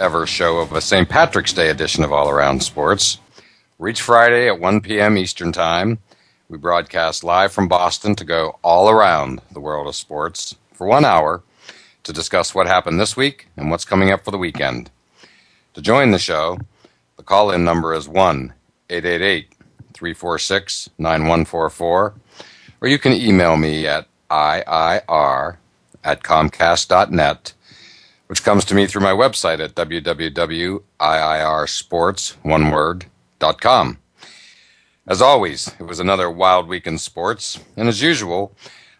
ever show of a St. Patrick's Day edition of All Around Sports. Each Friday at 1 p.m. Eastern Time, we broadcast live from Boston to go all around the world of sports for one hour to discuss what happened this week and what's coming up for the weekend. To join the show, the call in number is 1 888 346 9144, or you can email me at IIR at Comcast.net which comes to me through my website at www.iirsports.com. As always, it was another wild week in sports, and as usual,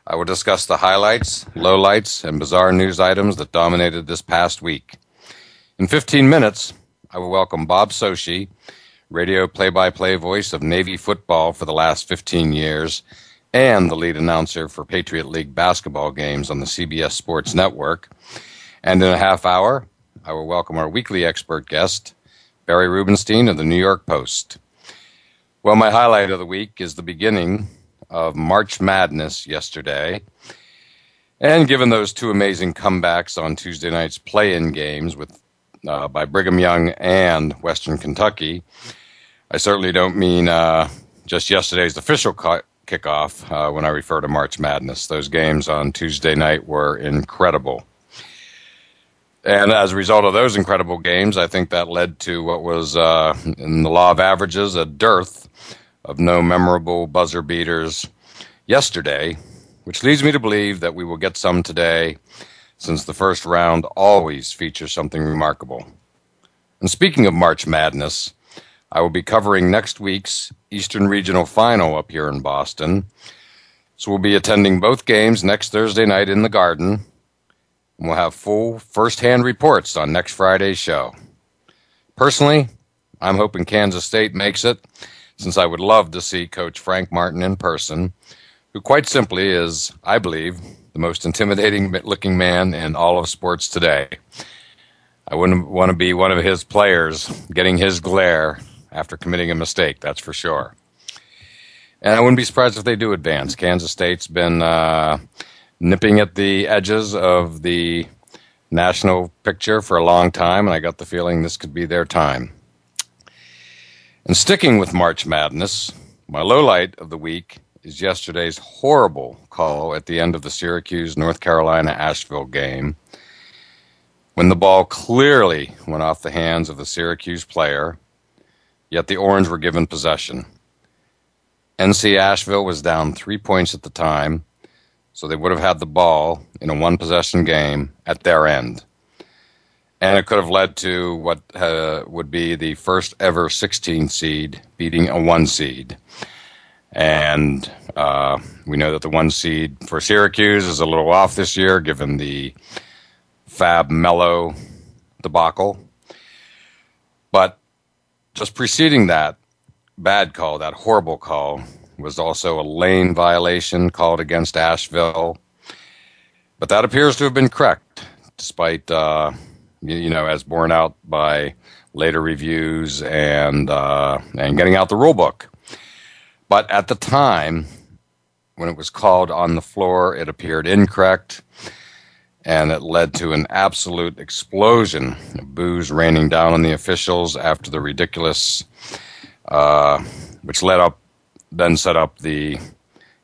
I will discuss the highlights, lowlights, and bizarre news items that dominated this past week. In 15 minutes, I will welcome Bob Socci, radio play by play voice of Navy football for the last 15 years, and the lead announcer for Patriot League basketball games on the CBS Sports Network. And in a half hour, I will welcome our weekly expert guest, Barry Rubenstein of the New York Post. Well, my highlight of the week is the beginning of March Madness yesterday. And given those two amazing comebacks on Tuesday night's play in games with, uh, by Brigham Young and Western Kentucky, I certainly don't mean uh, just yesterday's official co- kickoff uh, when I refer to March Madness. Those games on Tuesday night were incredible. And as a result of those incredible games, I think that led to what was, uh, in the law of averages, a dearth of no memorable buzzer beaters yesterday, which leads me to believe that we will get some today, since the first round always features something remarkable. And speaking of March Madness, I will be covering next week's Eastern Regional Final up here in Boston. So we'll be attending both games next Thursday night in the Garden We'll have full first hand reports on next Friday's show. Personally, I'm hoping Kansas State makes it, since I would love to see Coach Frank Martin in person, who quite simply is, I believe, the most intimidating looking man in all of sports today. I wouldn't want to be one of his players getting his glare after committing a mistake, that's for sure. And I wouldn't be surprised if they do advance. Kansas State's been uh, nipping at the edges of the national picture for a long time, and I got the feeling this could be their time. And sticking with March Madness, my low light of the week is yesterday's horrible call at the end of the Syracuse North Carolina Asheville game when the ball clearly went off the hands of the Syracuse player, yet the Orange were given possession. NC Asheville was down three points at the time so they would have had the ball in a one possession game at their end. And it could have led to what uh, would be the first ever 16 seed beating a one seed. And uh, we know that the one seed for Syracuse is a little off this year given the Fab Melo debacle. But just preceding that bad call, that horrible call, was also a lane violation called against Asheville. But that appears to have been correct, despite, uh, you know, as borne out by later reviews and, uh, and getting out the rule book. But at the time, when it was called on the floor, it appeared incorrect, and it led to an absolute explosion of boos raining down on the officials after the ridiculous uh, which led up, then set up the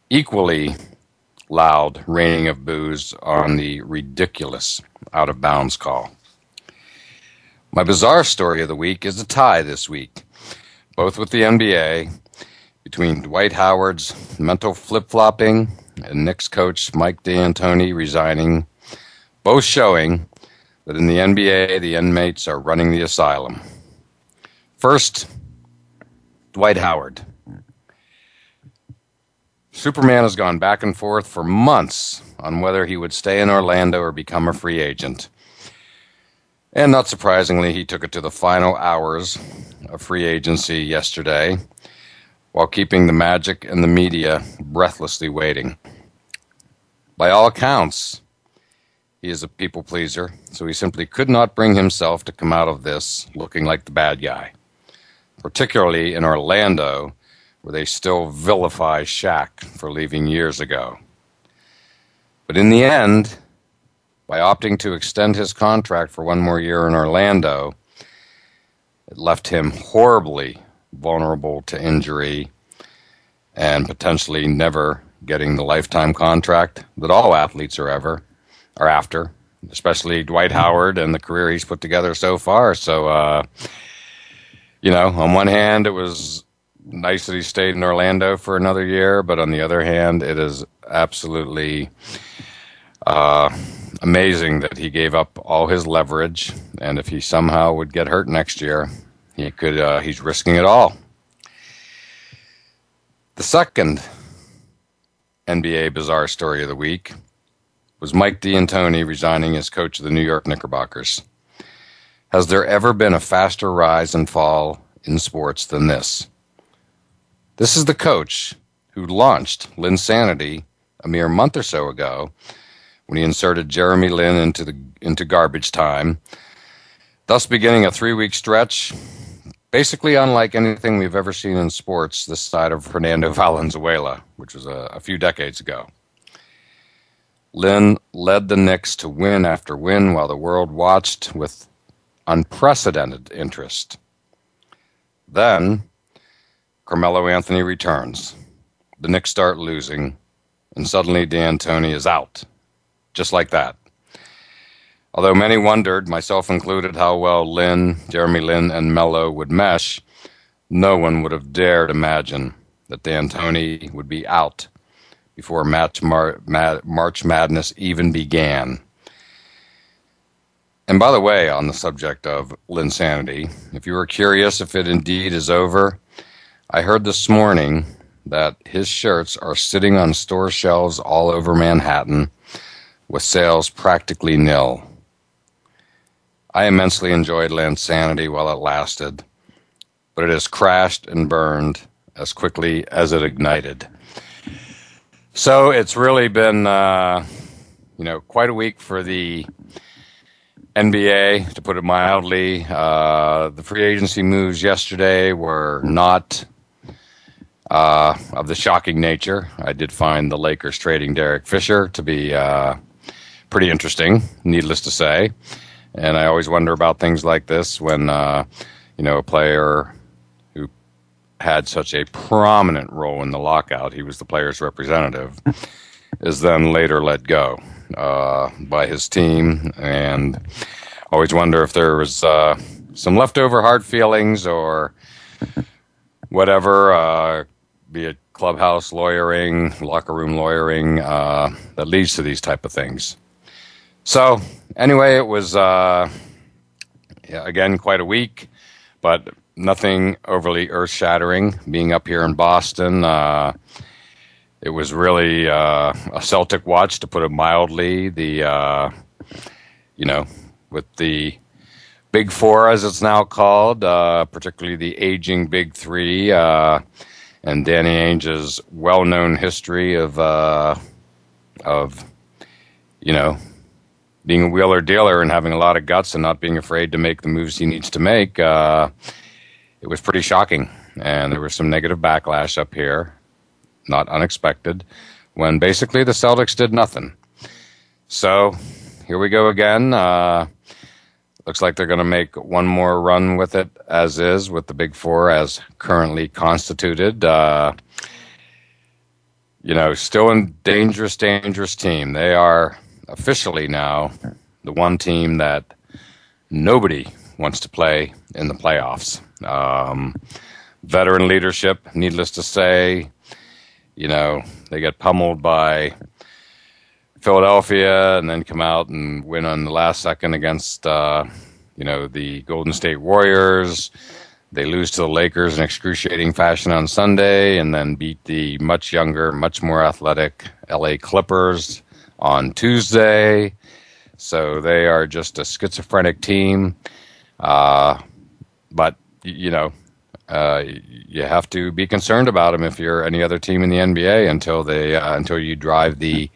equally loud raining of boos on the ridiculous out of bounds call. My bizarre story of the week is a tie this week, both with the NBA, between Dwight Howard's mental flip flopping and Knicks coach Mike D'Antoni resigning, both showing that in the NBA the inmates are running the asylum. First, Dwight Howard. Superman has gone back and forth for months on whether he would stay in Orlando or become a free agent. And not surprisingly, he took it to the final hours of free agency yesterday while keeping the magic and the media breathlessly waiting. By all accounts, he is a people pleaser, so he simply could not bring himself to come out of this looking like the bad guy, particularly in Orlando where they still vilify Shaq for leaving years ago. But in the end, by opting to extend his contract for one more year in Orlando, it left him horribly vulnerable to injury and potentially never getting the lifetime contract that all athletes are ever are after, especially Dwight Howard and the career he's put together so far. So, uh, you know, on one hand, it was nice that he stayed in Orlando for another year, but on the other hand, it is absolutely uh, amazing that he gave up all his leverage, and if he somehow would get hurt next year, he could. Uh, he's risking it all. The second NBA bizarre story of the week was Mike D'Antoni resigning as coach of the New York Knickerbockers. Has there ever been a faster rise and fall in sports than this? This is the coach who launched Linsanity a mere month or so ago when he inserted Jeremy Lin into the into garbage time, thus beginning a three-week stretch basically unlike anything we've ever seen in sports this side of Fernando Valenzuela, which was a, a few decades ago. Lin led the Knicks to win after win while the world watched with unprecedented interest. Then Carmelo Anthony returns. The Knicks start losing, and suddenly D'Antoni is out. Just like that. Although many wondered, myself included, how well Lin, Jeremy Lin, and Melo would mesh, no one would have dared imagine that D'Antoni would be out before March, March Madness even began. And by the way, on the subject of Linsanity, if you were curious if it indeed is over, I heard this morning that his shirts are sitting on store shelves all over Manhattan with sales practically nil. I immensely enjoyed Linsanity while it lasted, but it has crashed and burned as quickly as it ignited. So it's really been, uh, you know, quite a week for the NBA, to put it mildly. Uh, the free agency moves yesterday were not uh, of the shocking nature. I did find the Lakers trading Derek Fisher to be uh, pretty interesting, needless to say. And I always wonder about things like this when, uh, you know, a player who had such a prominent role in the lockout, he was the player's representative, is then later let go uh, by his team. And always wonder if there was uh, some leftover hard feelings or whatever uh, be it clubhouse lawyering, locker room lawyering, uh, that leads to these type of things. So anyway, it was uh, yeah, again quite a week, but nothing overly earth shattering. Being up here in Boston, uh, it was really uh, a Celtic watch, to put it mildly. The uh, you know with the Big Four, as it's now called, uh, particularly the aging Big Three uh, and Danny Ainge's well-known history of uh, of you know being a wheeler dealer and having a lot of guts and not being afraid to make the moves he needs to make. Uh, it was pretty shocking, and there was some negative backlash up here, not unexpected, when basically the Celtics did nothing. So here we go again. Uh, looks like they're going to make one more run with it as is, with the Big Four as currently constituted. Uh, you know, still a dangerous, dangerous team. They are officially now the one team that nobody wants to play in the playoffs. Um, veteran leadership, needless to say, you know, they get pummeled by Philadelphia and then come out and win on the last second against, uh, you know, the Golden State Warriors. They lose to the Lakers in excruciating fashion on Sunday and then beat the much younger, much more athletic LA Clippers on Tuesday. So they are just a schizophrenic team. Uh, but, you know, uh, you have to be concerned about them if you're any other team in the NBA until they uh, until you drive the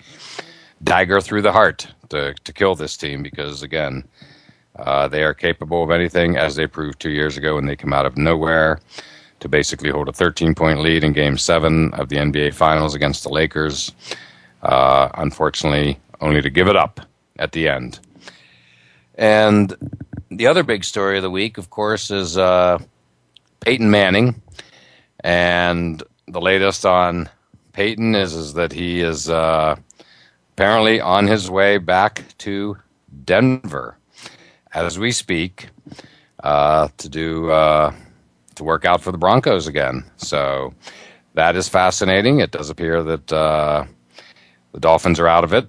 dagger through the heart to to kill this team because again uh, they are capable of anything as they proved two years ago when they come out of nowhere to basically hold a 13 point lead in Game Seven of the NBA Finals against the Lakers. Uh, unfortunately, only to give it up at the end. And the other big story of the week, of course, is uh, Peyton Manning, and the latest on Peyton is is that he is uh, apparently on his way back to Denver as we speak uh, to do uh, to work out for the Broncos again. So that is fascinating. It does appear that uh, the Dolphins are out of it.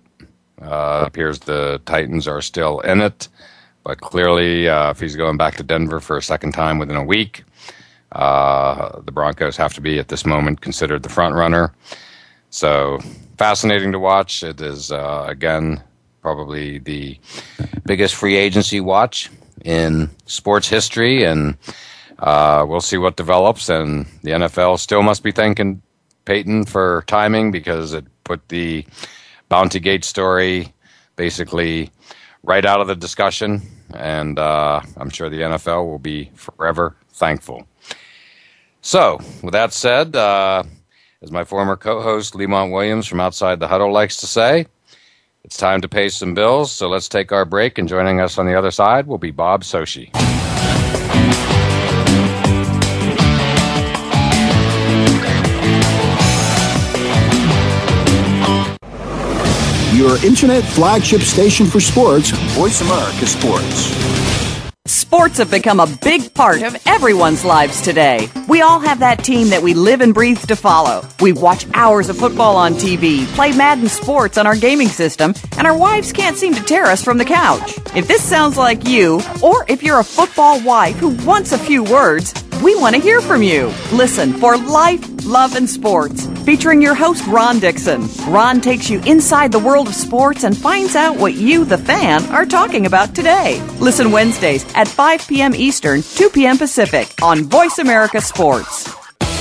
Uh, appears the Titans are still in it, but clearly, uh, if he's going back to Denver for a second time within a week, uh, the Broncos have to be at this moment considered the front runner. So fascinating to watch. It is uh, again probably the biggest free agency watch in sports history, and uh, we'll see what develops. And the NFL still must be thanking Peyton for timing because it put the Bounty Gate story basically right out of the discussion, and uh, I'm sure the NFL will be forever thankful. So, with that said, uh, as my former co host Lemont Williams from Outside the Huddle likes to say, it's time to pay some bills, so let's take our break, and joining us on the other side will be Bob Socci. Your internet flagship station for sports, Voice America Sports. Sports have become a big part of everyone's lives today. We all have that team that we live and breathe to follow. We watch hours of football on TV, play Madden Sports on our gaming system, and our wives can't seem to tear us from the couch. If this sounds like you, or if you're a football wife who wants a few words, we want to hear from you. Listen for Life, Love, and Sports, featuring your host, Ron Dixon. Ron takes you inside the world of sports and finds out what you, the fan, are talking about today. Listen Wednesdays at 5 p.m. Eastern, 2 p.m. Pacific on Voice America Sports.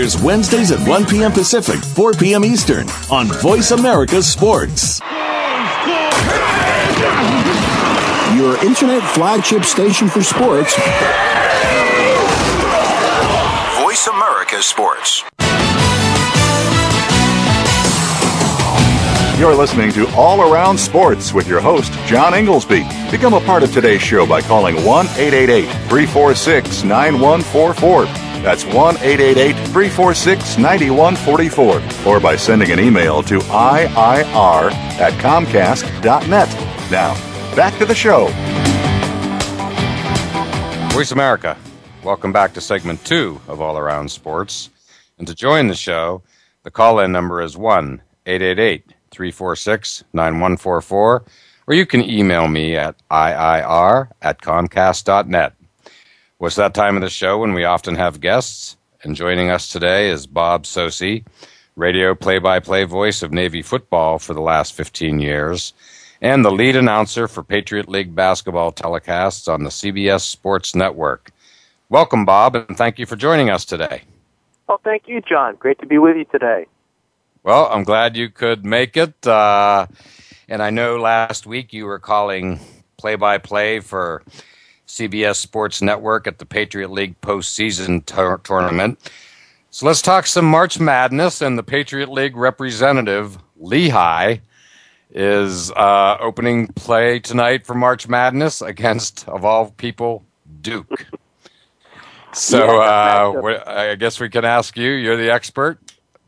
airs Wednesdays at 1 p.m. Pacific, 4 p.m. Eastern on Voice America Sports. Your internet flagship station for sports. Voice America Sports. You're listening to All Around Sports with your host, John Inglesby. Become a part of today's show by calling 1 888 346 9144. That's 1 888 346 9144. Or by sending an email to IIR at Comcast.net. Now, back to the show. Voice America. Welcome back to segment two of All Around Sports. And to join the show, the call in number is 1 888 346 9144, or you can email me at IIR at Comcast.net. What's that time of the show when we often have guests? And joining us today is Bob Socci, radio play by play voice of Navy football for the last 15 years and the lead announcer for Patriot League basketball telecasts on the CBS Sports Network. Welcome, Bob, and thank you for joining us today. Well, thank you, John. Great to be with you today. Well, I'm glad you could make it. Uh, and I know last week you were calling play by play for CBS Sports Network at the Patriot League postseason t- tournament. So let's talk some March Madness and the Patriot League representative, Lehigh is uh, opening play tonight for March Madness against, of all people, Duke. So uh, I guess we can ask you. You're the expert.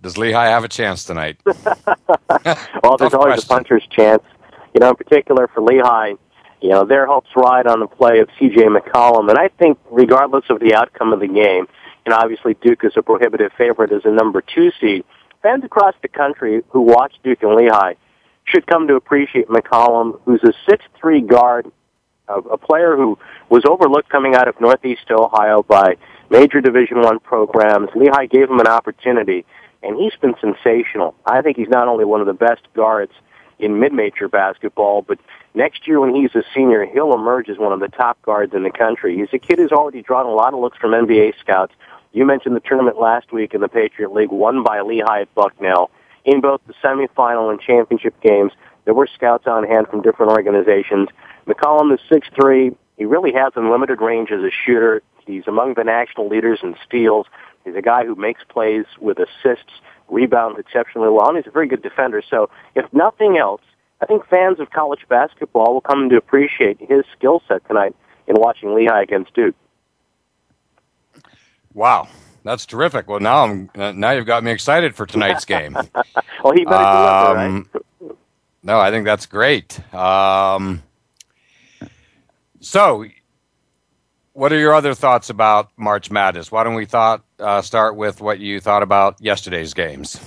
Does Lehigh have a chance tonight? well, there's always question. a puncher's chance. You know, in particular for Lehigh, you know, their hopes ride on the play of C.J. McCollum, and I think regardless of the outcome of the game, and obviously Duke is a prohibitive favorite as a number two seed. Fans across the country who watch Duke and Lehigh should come to appreciate McCollum, who's a six-three guard, a player who was overlooked coming out of Northeast Ohio by major Division One programs. Lehigh gave him an opportunity, and he's been sensational. I think he's not only one of the best guards in mid-major basketball, but next year when he's a senior, he'll emerge as one of the top guards in the country. He's a kid who's already drawn a lot of looks from NBA scouts. You mentioned the tournament last week in the Patriot League, won by Lehigh at Bucknell in both the semifinal and championship games. There were scouts on hand from different organizations. McCollum is six three. He really has unlimited range as a shooter. He's among the national leaders in steals. He's a guy who makes plays with assists, rebounds exceptionally well, and he's a very good defender. So, if nothing else, I think fans of college basketball will come to appreciate his skill set tonight in watching Lehigh against Duke. Wow, that's terrific. Well, now I'm uh, now you've got me excited for tonight's game. well, he better um, deliver, right? No, I think that's great. Um, so, what are your other thoughts about March Madness? Why don't we thought uh, start with what you thought about yesterday's games?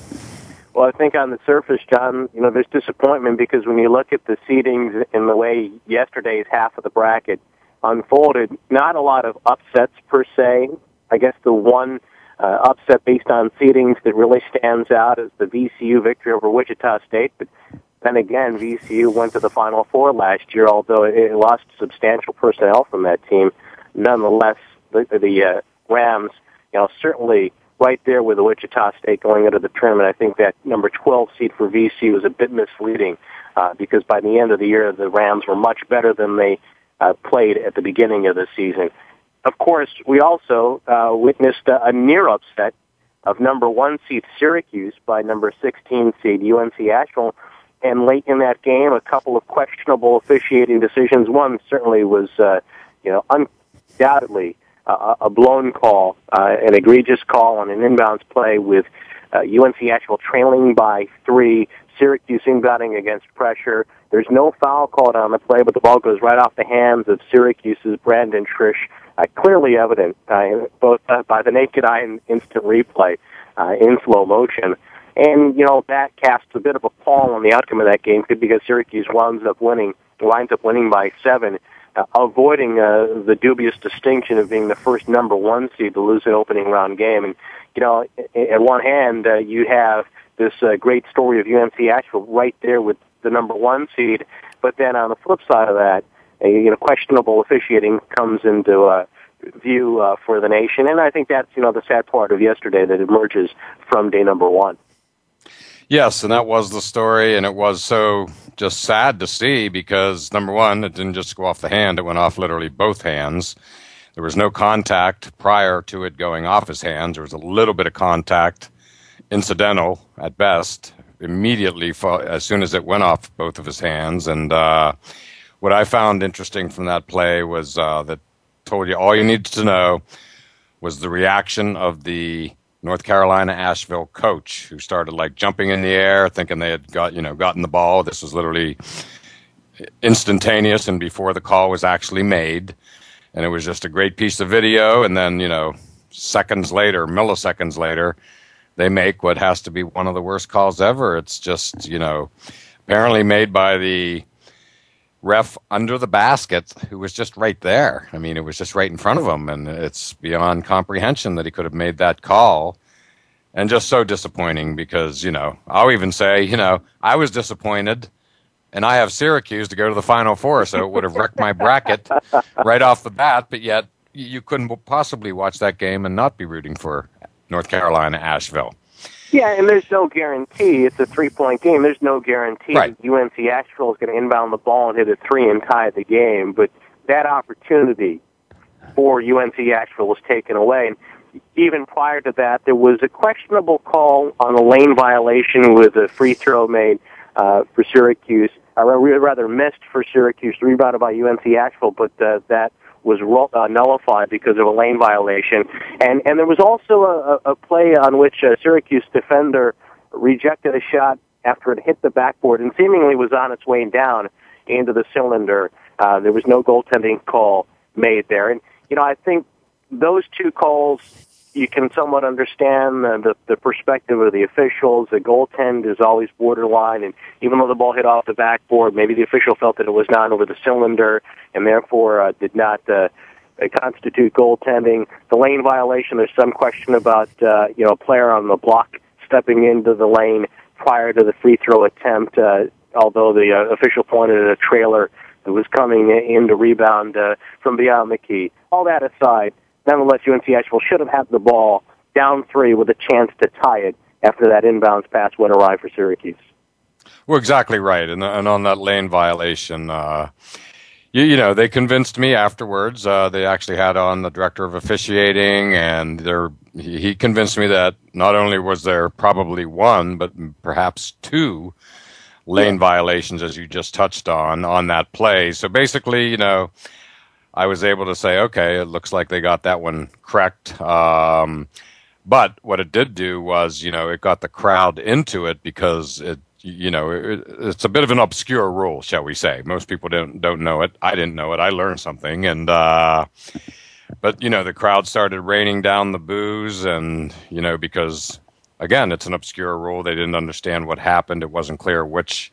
Well, I think on the surface, John, you know, there's disappointment because when you look at the seedings and the way yesterday's half of the bracket unfolded, not a lot of upsets per se. I guess the one uh, upset based on seedings that really stands out is the VCU victory over Wichita State. But then again, VCU went to the Final Four last year, although it lost substantial personnel from that team. Nonetheless, the, the uh, Rams, you know, certainly right there with the Wichita State going into the tournament. I think that number 12 seed for VCU is a bit misleading uh, because by the end of the year, the Rams were much better than they uh, played at the beginning of the season. Of course, we also uh, witnessed a, a near upset of number one seed Syracuse by number 16 seed UNC Asheville. And late in that game, a couple of questionable officiating decisions. One certainly was, uh, you know, undoubtedly a blown call, uh, an egregious call on an inbounds play with uh, UNC Asheville trailing by three, Syracuse inbounding against pressure. There's no foul called on the play, but the ball goes right off the hands of Syracuse's Brandon Triche. uh, clearly evident uh, both uh, by the naked eye and instant replay uh, in slow motion. And, you know, that casts a bit of a pall on the outcome of that game because Syracuse winds up winning, winds up winning by seven, uh, avoiding uh, the dubious distinction of being the first number one seed to lose an opening round game. And, you know, at one hand, uh, you have this uh, great story of UNC Asheville right there with the number one seed. But then on the flip side of that, a you know questionable officiating comes into uh, view uh, for the nation, and I think that's you know the sad part of yesterday that emerges from day number one. Yes, and that was the story, and it was so just sad to see because number one, it didn't just go off the hand; it went off literally both hands. There was no contact prior to it going off his hands. There was a little bit of contact, incidental at best, immediately as soon as it went off both of his hands, and. Uh, what I found interesting from that play was uh, that told you all you needed to know was the reaction of the North Carolina Asheville coach who started like jumping in the air, thinking they had got you know gotten the ball. This was literally instantaneous and before the call was actually made. and it was just a great piece of video. And then, you know, seconds later, milliseconds later, they make what has to be one of the worst calls ever. It's just, you know, apparently made by the ref under the basket who was just right there. I mean, it was just right in front of him, and it's beyond comprehension that he could have made that call. And just so disappointing because, you know, I'll even say, you know, I was disappointed and I have Syracuse to go to the Final Four, so it would have wrecked my bracket right off the bat. But yet, you couldn't possibly watch that game and not be rooting for North Carolina Asheville. Yeah, and there's no guarantee. It's a three-point game. There's no guarantee right. that UNC Asheville is going to inbound the ball and hit a three and tie the game. But that opportunity for UNC Asheville was taken away. And even prior to that, there was a questionable call on a lane violation with a free throw made uh, for Syracuse, or rather missed for Syracuse, rebounded by UNC Asheville, but uh, that was uh, nullified because of a lane violation. And and there was also a, a play on which a Syracuse defender rejected a shot after it hit the backboard and seemingly was on its way down into the cylinder. Uh, there was no goaltending call made there, and you know I think those two calls you can somewhat understand the, the, the perspective of the officials. The goaltend is always borderline, and even though the ball hit off the backboard, maybe the official felt that it was not over the cylinder, and therefore uh, did not uh, constitute goaltending. The lane violation. There's some question about uh, you know a player on the block stepping into the lane prior to the free throw attempt. Uh, although the uh, official pointed at a trailer that was coming in to rebound uh, from beyond the key. All that aside Nonetheless, UNC Asheville should have had the ball down three with a chance to tie it after that inbounds pass went awry for Syracuse. Well, exactly right. And, and on that lane violation, uh, you, you, know, they convinced me afterwards. Uh, they actually had on the director of officiating, and he, he convinced me that not only was there probably one, but perhaps two lane yeah. violations, as you just touched on, on that play. So basically, you know, I was able to say, okay, it looks like they got that one correct. Um, but what it did do was, you know, it got the crowd into it because it, you know, it, it's a bit of an obscure rule, shall we say? Most people don't don't know it. I didn't know it. I learned something, and uh, but you know, the crowd started raining down the booze, and you know, because again, it's an obscure rule. They didn't understand what happened. It wasn't clear which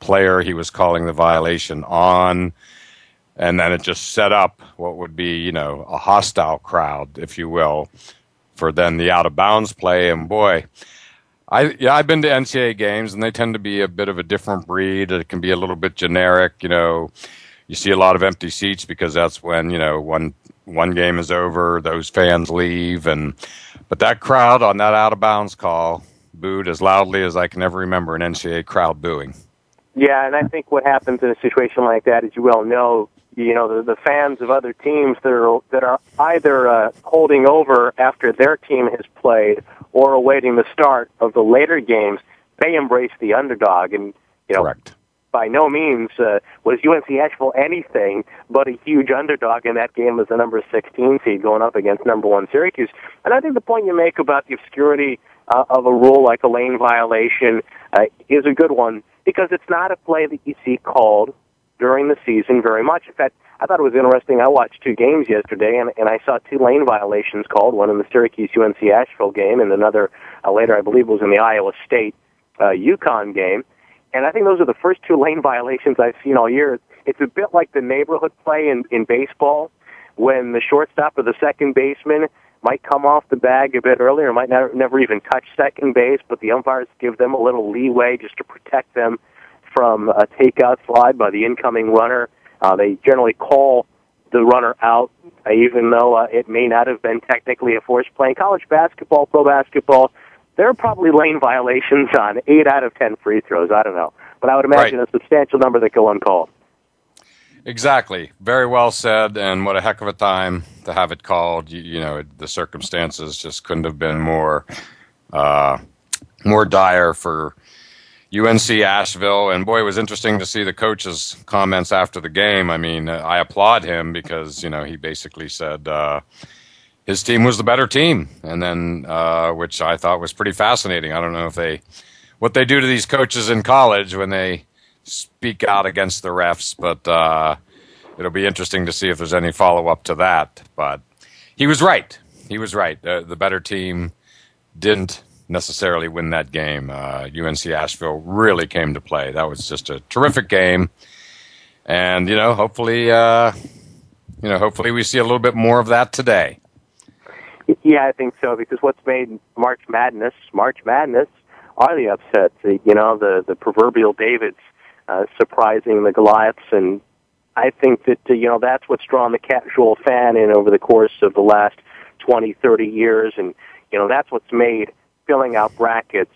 player he was calling the violation on and then it just set up what would be you know a hostile crowd, if you will, for then the out of bounds play. And boy, I yeah I've been to NCAA games, and they tend to be a bit of a different breed. It can be a little bit generic, you know. You see a lot of empty seats because that's when you know one one game is over, those fans leave, and but that crowd on that out of bounds call booed as loudly as I can ever remember an NCAA crowd booing. Yeah, and I think what happens in a situation like that, as you well know, you know the, the fans of other teams that are that are either uh, holding over after their team has played or awaiting the start of the later games. They embrace the underdog, and you know, Correct. by no means uh, was UNC Asheville anything but a huge underdog in that game as the number 16 seed going up against number one Syracuse. And I think the point you make about the obscurity uh, of a rule like a lane violation uh, is a good one because it's not a play that you see called during the season very much. In fact, I thought it was interesting. I watched two games yesterday, and, and I saw two lane violations called. One in the Syracuse UNC Asheville game, and another uh, later, I believe, was in the Iowa State uh, UConn game. And I think those are the first two lane violations I've seen all year. It's a bit like the neighborhood play in, in baseball, when the shortstop or the second baseman might come off the bag a bit earlier, might never, never even touch second base, but the umpires give them a little leeway just to protect them from a takeout slide by the incoming runner. Uh, they generally call the runner out, uh, even though uh, it may not have been technically a forced play. In college basketball, pro basketball, there are probably lane violations on eight out of ten free throws. I don't know, but I would imagine right. a substantial number that go uncalled. Exactly. Very well said, and what a heck of a time to have it called. You, you know, the circumstances just couldn't have been more uh, more dire for UNC Asheville, and boy, it was interesting to see the coach's comments after the game. I mean, I applaud him because you know he basically said uh, his team was the better team, and then uh, which I thought was pretty fascinating. I don't know if they what they do to these coaches in college when they speak out against the refs, but uh, it'll be interesting to see if there's any follow up to that. But he was right. He was right. Uh, the better team didn't necessarily win that game. Uh, UNC Asheville really came to play. That was just a terrific game, and you know, hopefully, uh, you know, hopefully we see a little bit more of that today. Yeah, I think so because what's made March Madness March Madness are the upsets. You know, the the proverbial Davids uh, surprising the Goliaths, and I think that uh, you know that's what's drawn the casual fan in over the course of the last twenty, thirty years, and you know that's what's made filling out brackets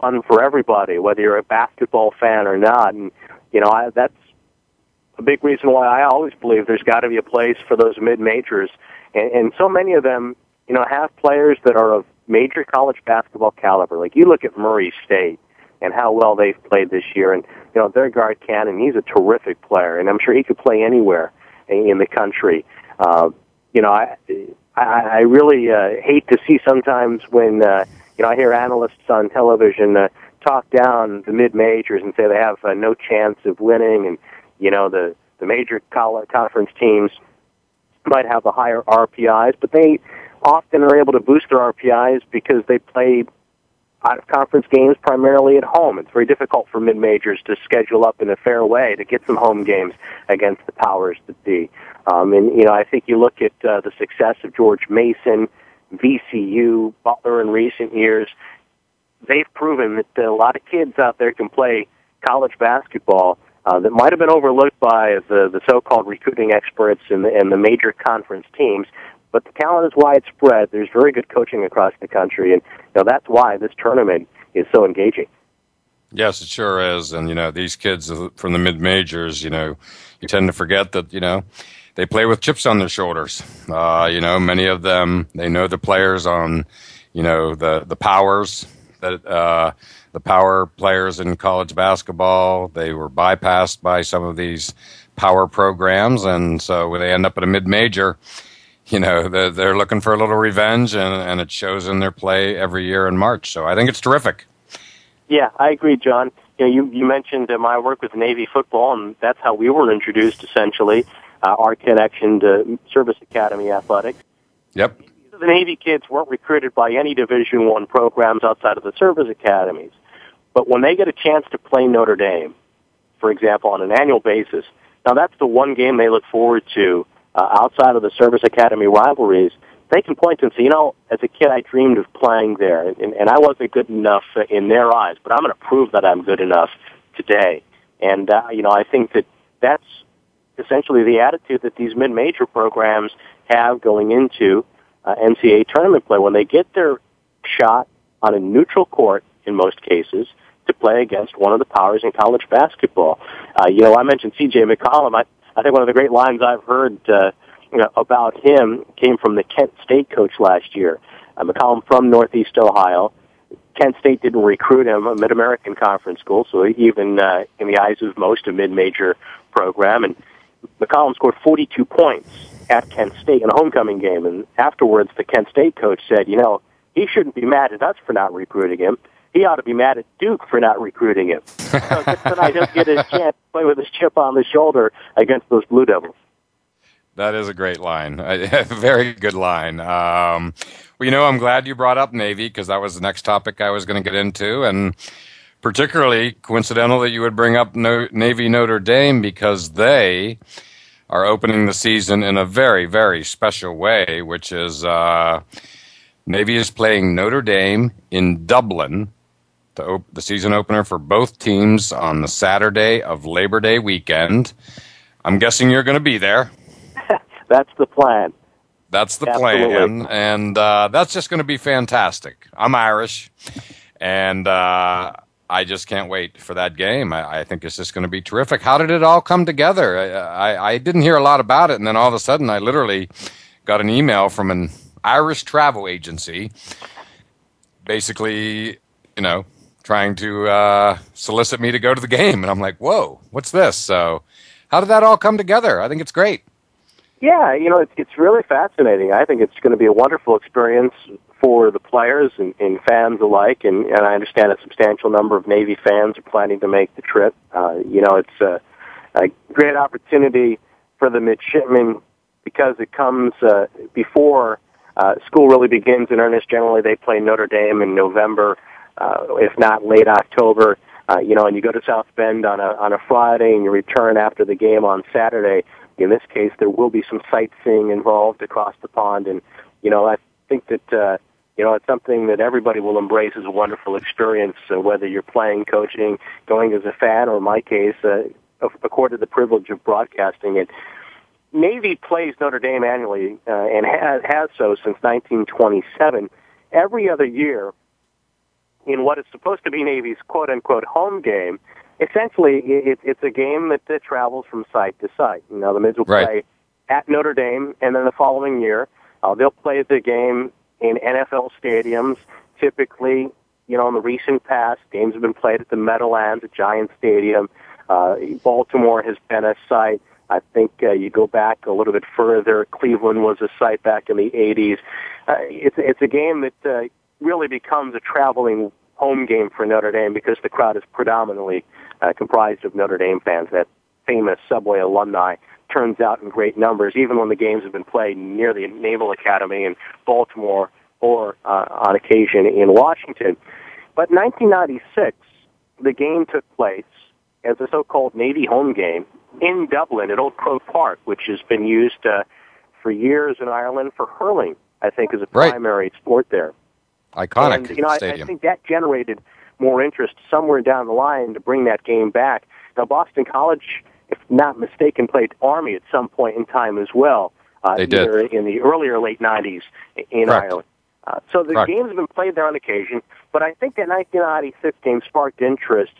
fun for everybody, whether you're a basketball fan or not. And you know I, that's a big reason why I always believe there's got to be a place for those mid majors, and, and so many of them, you know, have players that are of major college basketball caliber. Like you look at Murray State and how well they've played this year, and you know their guard Canaan, he's a terrific player, and I'm sure he could play anywhere in the country. Uh, you know, I I, I really uh, hate to see sometimes when uh, you know I hear analysts on television uh, talk down the mid majors and say they have uh, no chance of winning, and you know the the major college conference teams might have the higher RPIs, but they often are able to boost their RPIs because they play out of conference games primarily at home. It's very difficult for mid majors to schedule up in a fair way to get some home games against the powers that be. Um, and you know, I think you look at uh, the success of George Mason, VCU, Butler in recent years. They've proven that a lot of kids out there can play college basketball uh, that might have been overlooked by the, the so-called recruiting experts and the, and the major conference teams. But the talent is widespread. There's very good coaching across the country, and you know that's why this tournament is so engaging. Yes, it sure is. And you know, these kids from the mid majors, you know, you tend to forget that you know they play with chips on their shoulders. Uh, you know, many of them they know the players on, you know, the the powers that uh, the power players in college basketball. They were bypassed by some of these power programs, and so when they end up at a mid major you know they're, they're looking for a little revenge, and, and it shows in their play every year in March. So I think it's terrific. Yeah, I agree, John. You know, you, you mentioned uh, my work with Navy football, and that's how we were introduced, essentially, uh, our connection to Service Academy athletics. Yep. The Navy kids weren't recruited by any Division One programs outside of the service academies, but when they get a chance to play Notre Dame, for example, on an annual basis, now that's the one game they look forward to uh, outside of the service academy rivalries, they can point to and say, you know, as a kid, I dreamed of playing there, and, and I wasn't good enough in their eyes, but I'm going to prove that I'm good enough today. And uh, you know, I think that that's essentially the attitude that these mid-major programs have going into uh, NCAA tournament play when they get their shot on a neutral court in most cases to play against one of the powers in college basketball. Uh, you know, I mentioned C.J. McCollum. I, I think one of the great lines I've heard uh, you know, about him came from the Kent State coach last year. Uh, McCollum from Northeast Ohio. Kent State didn't recruit him, a Mid-American Conference school, so even uh, in the eyes of most, a mid-major program. And McCollum scored 42 points at Kent State in a homecoming game. And afterwards, the Kent State coach said, you know, he shouldn't be mad at us for not recruiting him he ought to be mad at Duke for not recruiting him. so tonight he'll get his chance to play with his chip on the shoulder against those Blue Devils. That is a great line. A very good line. Um, well, you know, I'm glad you brought up Navy because that was the next topic I was going to get into. And particularly coincidental that you would bring up no- Navy Notre Dame because they are opening the season in a very, very special way, which is uh, Navy is playing Notre Dame in Dublin the, op- the season opener for both teams on the Saturday of Labor Day weekend. I'm guessing you're going to be there. that's the plan. That's the Absolutely. plan, and uh, that's just going to be fantastic. I'm Irish, and uh, I just can't wait for that game. I, I think it's just going to be terrific. How did it all come together? I, I, I didn't hear a lot about it, and then all of a sudden, I literally got an email from an Irish travel agency, basically, you know, trying to uh, solicit me to go to the game. And I'm like, whoa, what's this? So, how did that all come together? I think it's great. Yeah, you know, it's, it's really fascinating. I think it's going to be a wonderful experience for the players and, and fans alike. And, and I understand a substantial number of Navy fans are planning to make the trip. Uh, you know, it's a, a great opportunity for the midshipmen because it comes uh, before uh, school really begins in earnest. Generally, they play Notre Dame in November, uh, if not late October. Uh, you know, and you go to South Bend on a on a Friday and you return after the game on Saturday. In this case, there will be some sightseeing involved across the pond, and you know, I think that uh, you know it's something that everybody will embrace as a wonderful experience. Uh, whether you're playing, coaching, going as a fan, or in my case, uh, accorded the privilege of broadcasting it. Navy plays Notre Dame annually uh, and has, has so since 1927. Every other year, in what is supposed to be Navy's quote unquote home game, essentially it, it's a game that, that travels from site to site. You know, the Mids will right. play at Notre Dame, and then the following year uh, they'll play the game in NFL stadiums. Typically, you know, in the recent past, games have been played at the Meadowlands, at Giant Stadium. Uh, Baltimore has been a site. I think uh, you go back a little bit further. Cleveland was a site back in the 80s. Uh, it's it's a game that uh, really becomes a traveling home game for Notre Dame because the crowd is predominantly uh, comprised of Notre Dame fans. That famous subway alumni turns out in great numbers, even when the games have been played near the Naval Academy in Baltimore or uh, on occasion in Washington. But 1996, the game took place as a so-called Navy home game in Dublin at Croke Park, which has been used uh, for years in Ireland for hurling. I think is a right. primary sport there. Iconic and, you know, I. I think that generated more interest somewhere down the line to bring that game back. Now, Boston College, if not mistaken, played Army at some point in time as well. Uh, they did in the earlier late '90s in Correct. Ireland. Uh, so the Correct. games have been played there on occasion, but I think that 1996 game sparked interest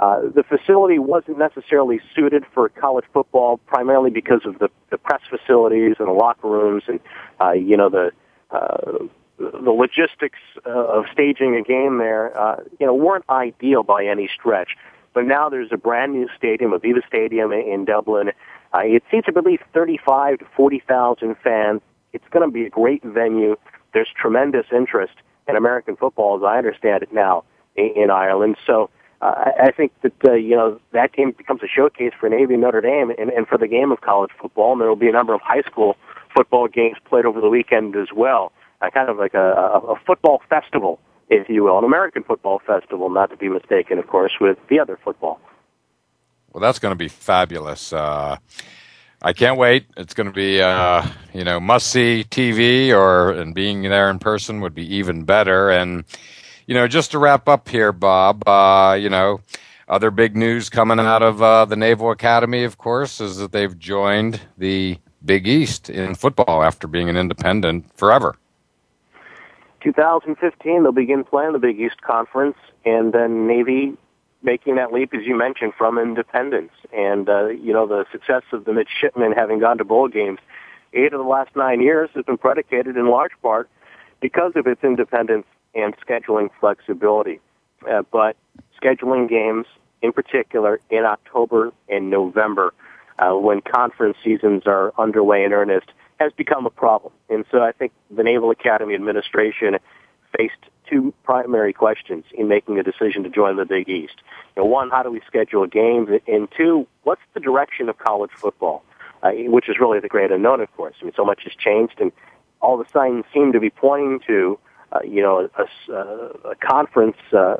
uh, the facility wasn't necessarily suited for college football, primarily because of the, the press facilities and the locker rooms, and uh, you know the uh, the logistics uh, of staging a game there. Uh, you know weren't ideal by any stretch. But now there's a brand new stadium, Aviva Stadium in Dublin. Uh, it seats, I believe, 35 to 40,000 fans. It's going to be a great venue. There's tremendous interest in American football, as I understand it now, in, in Ireland. So uh, I think that uh, you know that game becomes a showcase for Navy and Notre Dame, and, and for the game of college football. And there will be a number of high school football games played over the weekend as well. Uh, kind of like a, a, a football festival, if you will, an American football festival, not to be mistaken, of course, with the other football. Well, that's going to be fabulous. Uh, I can't wait. It's going to be, uh, you know, must see TV, or and being there in person would be even better. And you know, just to wrap up here, Bob, uh, you know, other big news coming out of uh, the Naval Academy, of course, is that they've joined the Big East in football after being an independent forever. 2015, they'll begin playing the Big East Conference, and then Navy making that leap, as you mentioned, from independence. And, uh, you know, the success of the midshipmen having gone to bowl games eight of the last nine years has been predicated in large part because of its independence and scheduling flexibility. Uh, but scheduling games, in particular, in October and November, uh, when conference seasons are underway in earnest, has become a problem. And so I think the Naval Academy administration faced two primary questions in making a decision to join the Big East. You know, one, how do we schedule games? And two, what's the direction of college football? Uh, which is really the great unknown, of course. I mean, so much has changed, and all the signs seem to be pointing to uh, you know, a, a, a conference, uh,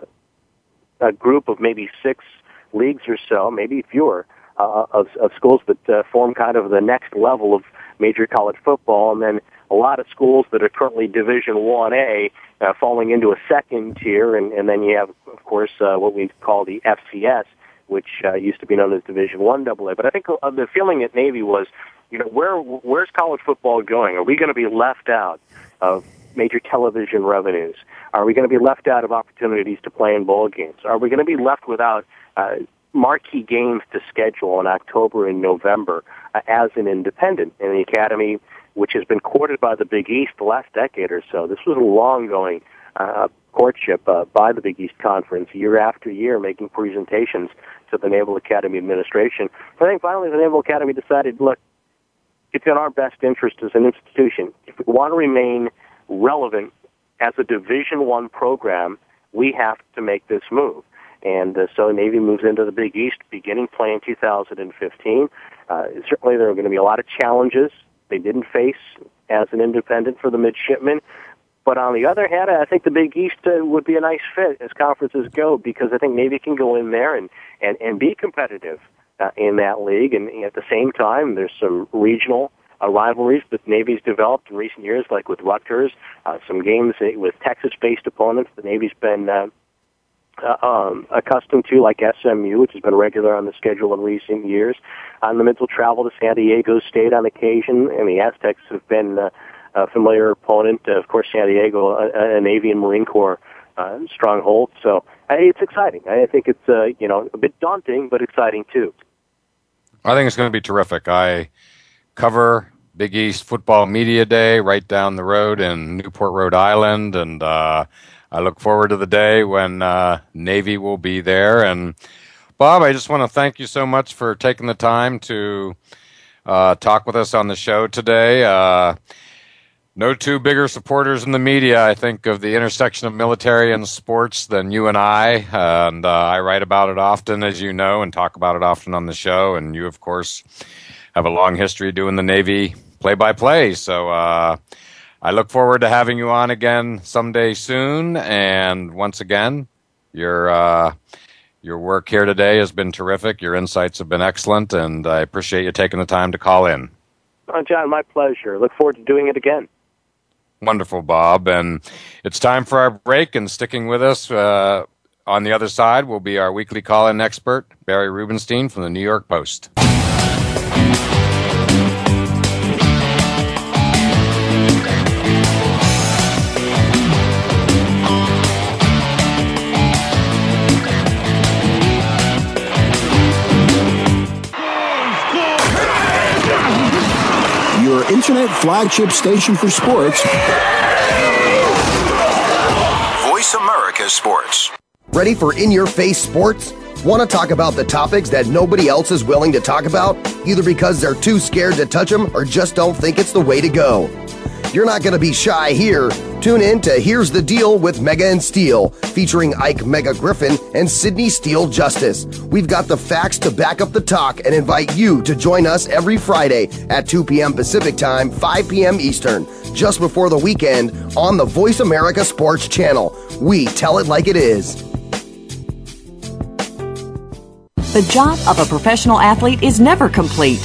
a group of maybe six leagues or so, maybe fewer, uh, of, of schools that uh, form kind of the next level of major college football, and then a lot of schools that are currently Division One A uh, falling into a second tier, and, and then you have, of course, uh, what we call the FCS, which uh, used to be known as Division One AA. But I think uh, the feeling at Navy was, you know, where where's college football going? Are we going to be left out of major television revenues? Are we going to be left out of opportunities to play in bowl games? Are we going to be left without uh, marquee games to schedule in October and November uh, as an independent? And the Academy, which has been courted by the Big East the last decade or so, this was a long going uh, courtship uh, by the Big East Conference year after year, making presentations to the Naval Academy administration. I think finally the Naval Academy decided, look, it's in our best interest as an institution. If we want to remain relevant as a Division One program, we have to make this move. And uh, so Navy moves into the Big East beginning play in 2015. Uh, certainly, there are going to be a lot of challenges they didn't face as an independent for the midshipmen. But on the other hand, I think the Big East uh, would be a nice fit as conferences go because I think Navy can go in there and and and be competitive uh, in that league. And at the same time, there's some regional uh, rivalries that Navy's developed in recent years, like with Rutgers, uh, some games with Texas-based opponents the Navy's been uh, uh, um, accustomed to, like SMU, which has been regular on the schedule in recent years. On the mental travel to San Diego State on occasion, and the Aztecs have been uh, a familiar opponent. Uh, of course, San Diego, a, a Navy and Marine Corps uh, stronghold. So uh, it's exciting. I think it's uh, you know a bit daunting, but exciting too. I think it's going to be terrific. I cover Big East Football Media Day right down the road in Newport, Rhode Island, and uh, I look forward to the day when uh, Navy will be there. And Bob, I just want to thank you so much for taking the time to uh, talk with us on the show today. Uh, no two bigger supporters in the media, I think, of the intersection of military and sports than you and I. and uh, I write about it often, as you know, and talk about it often on the show. And you, of course, have a long history doing the Navy play by play. So uh, I look forward to having you on again someday soon. And once again, your uh, your work here today has been terrific. Your insights have been excellent, and I appreciate you taking the time to call in. Oh, John, my pleasure. Look forward to doing it again. Wonderful, Bob. And it's time for our break. And sticking with us uh, on the other side will be our weekly call in expert, Barry Rubenstein from the New York Post. Your internet flagship station for sports. Voice America Sports. Ready for in your face sports? Want to talk about the topics that nobody else is willing to talk about, either because they're too scared to touch them or just don't think it's the way to go? You're not going to be shy here. Tune in to Here's the Deal with Mega and Steel, featuring Ike Mega Griffin and Sydney Steel Justice. We've got the facts to back up the talk and invite you to join us every Friday at 2 p.m. Pacific Time, 5 p.m. Eastern, just before the weekend on the Voice America Sports Channel. We tell it like it is. The job of a professional athlete is never complete.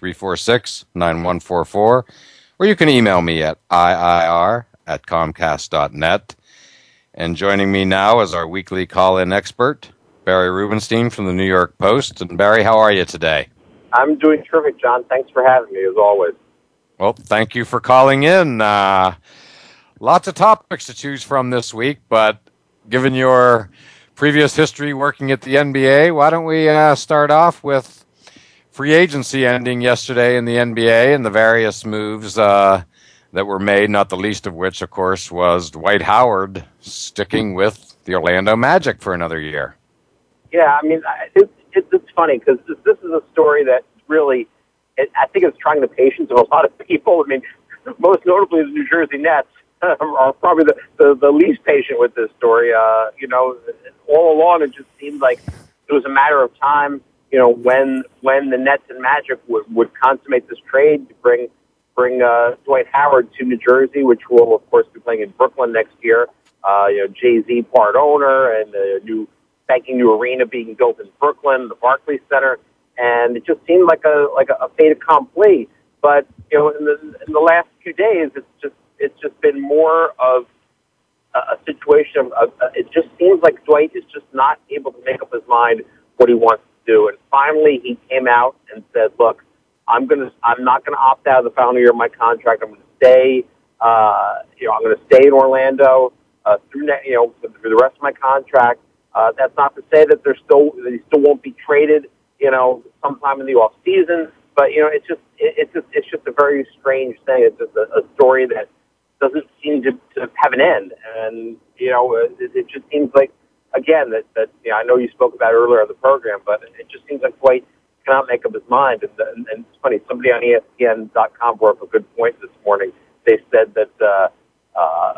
346 9144, or you can email me at IIR at Comcast.net. And joining me now is our weekly call in expert, Barry Rubenstein from the New York Post. And Barry, how are you today? I'm doing terrific, John. Thanks for having me, as always. Well, thank you for calling in. Uh, lots of topics to choose from this week, but given your previous history working at the NBA, why don't we uh, start off with free agency ending yesterday in the NBA and the various moves uh, that were made, not the least of which, of course, was Dwight Howard sticking with the Orlando Magic for another year. Yeah, I mean, it's, it's, it's funny because this, this is a story that really, it, I think it's trying the patience of a lot of people. I mean, most notably the New Jersey Nets are probably the, the, the least patient with this story. Uh, you know, all along it just seemed like it was a matter of time, you know, when when the Nets and Magic would, would consummate this trade to bring bring uh, Dwight Howard to New Jersey, which will of course be playing in Brooklyn next year. Uh, you know, Jay Z part owner and a new banking new arena being built in Brooklyn, the Barclays Center, and it just seemed like a like a, a fait accompli. But you know, in the in the last few days, it's just it's just been more of a, situation of, uh, it just seems like Dwight is just not able to make up his mind what he wants do. And finally, he came out and said, "Look, I'm gonna I'm not gonna opt out of the final year of my contract. I'm gonna stay. Uh, you know, I'm gonna stay in Orlando uh, through ne- you know through the rest of my contract. Uh, that's not to say that they're still he still won't be traded. You know, sometime in the off season. But you know, it's just it, it's just it's just a very strange thing. It's just a, a story that doesn't seem to, to have an end. And, you know, it, it just seems like, again, that, that you know, I know you spoke about earlier in the program, but it just seems like Dwight cannot make up his mind. And, and, and it's funny, somebody on ESPN.com brought up a good point this morning. They said that uh, uh,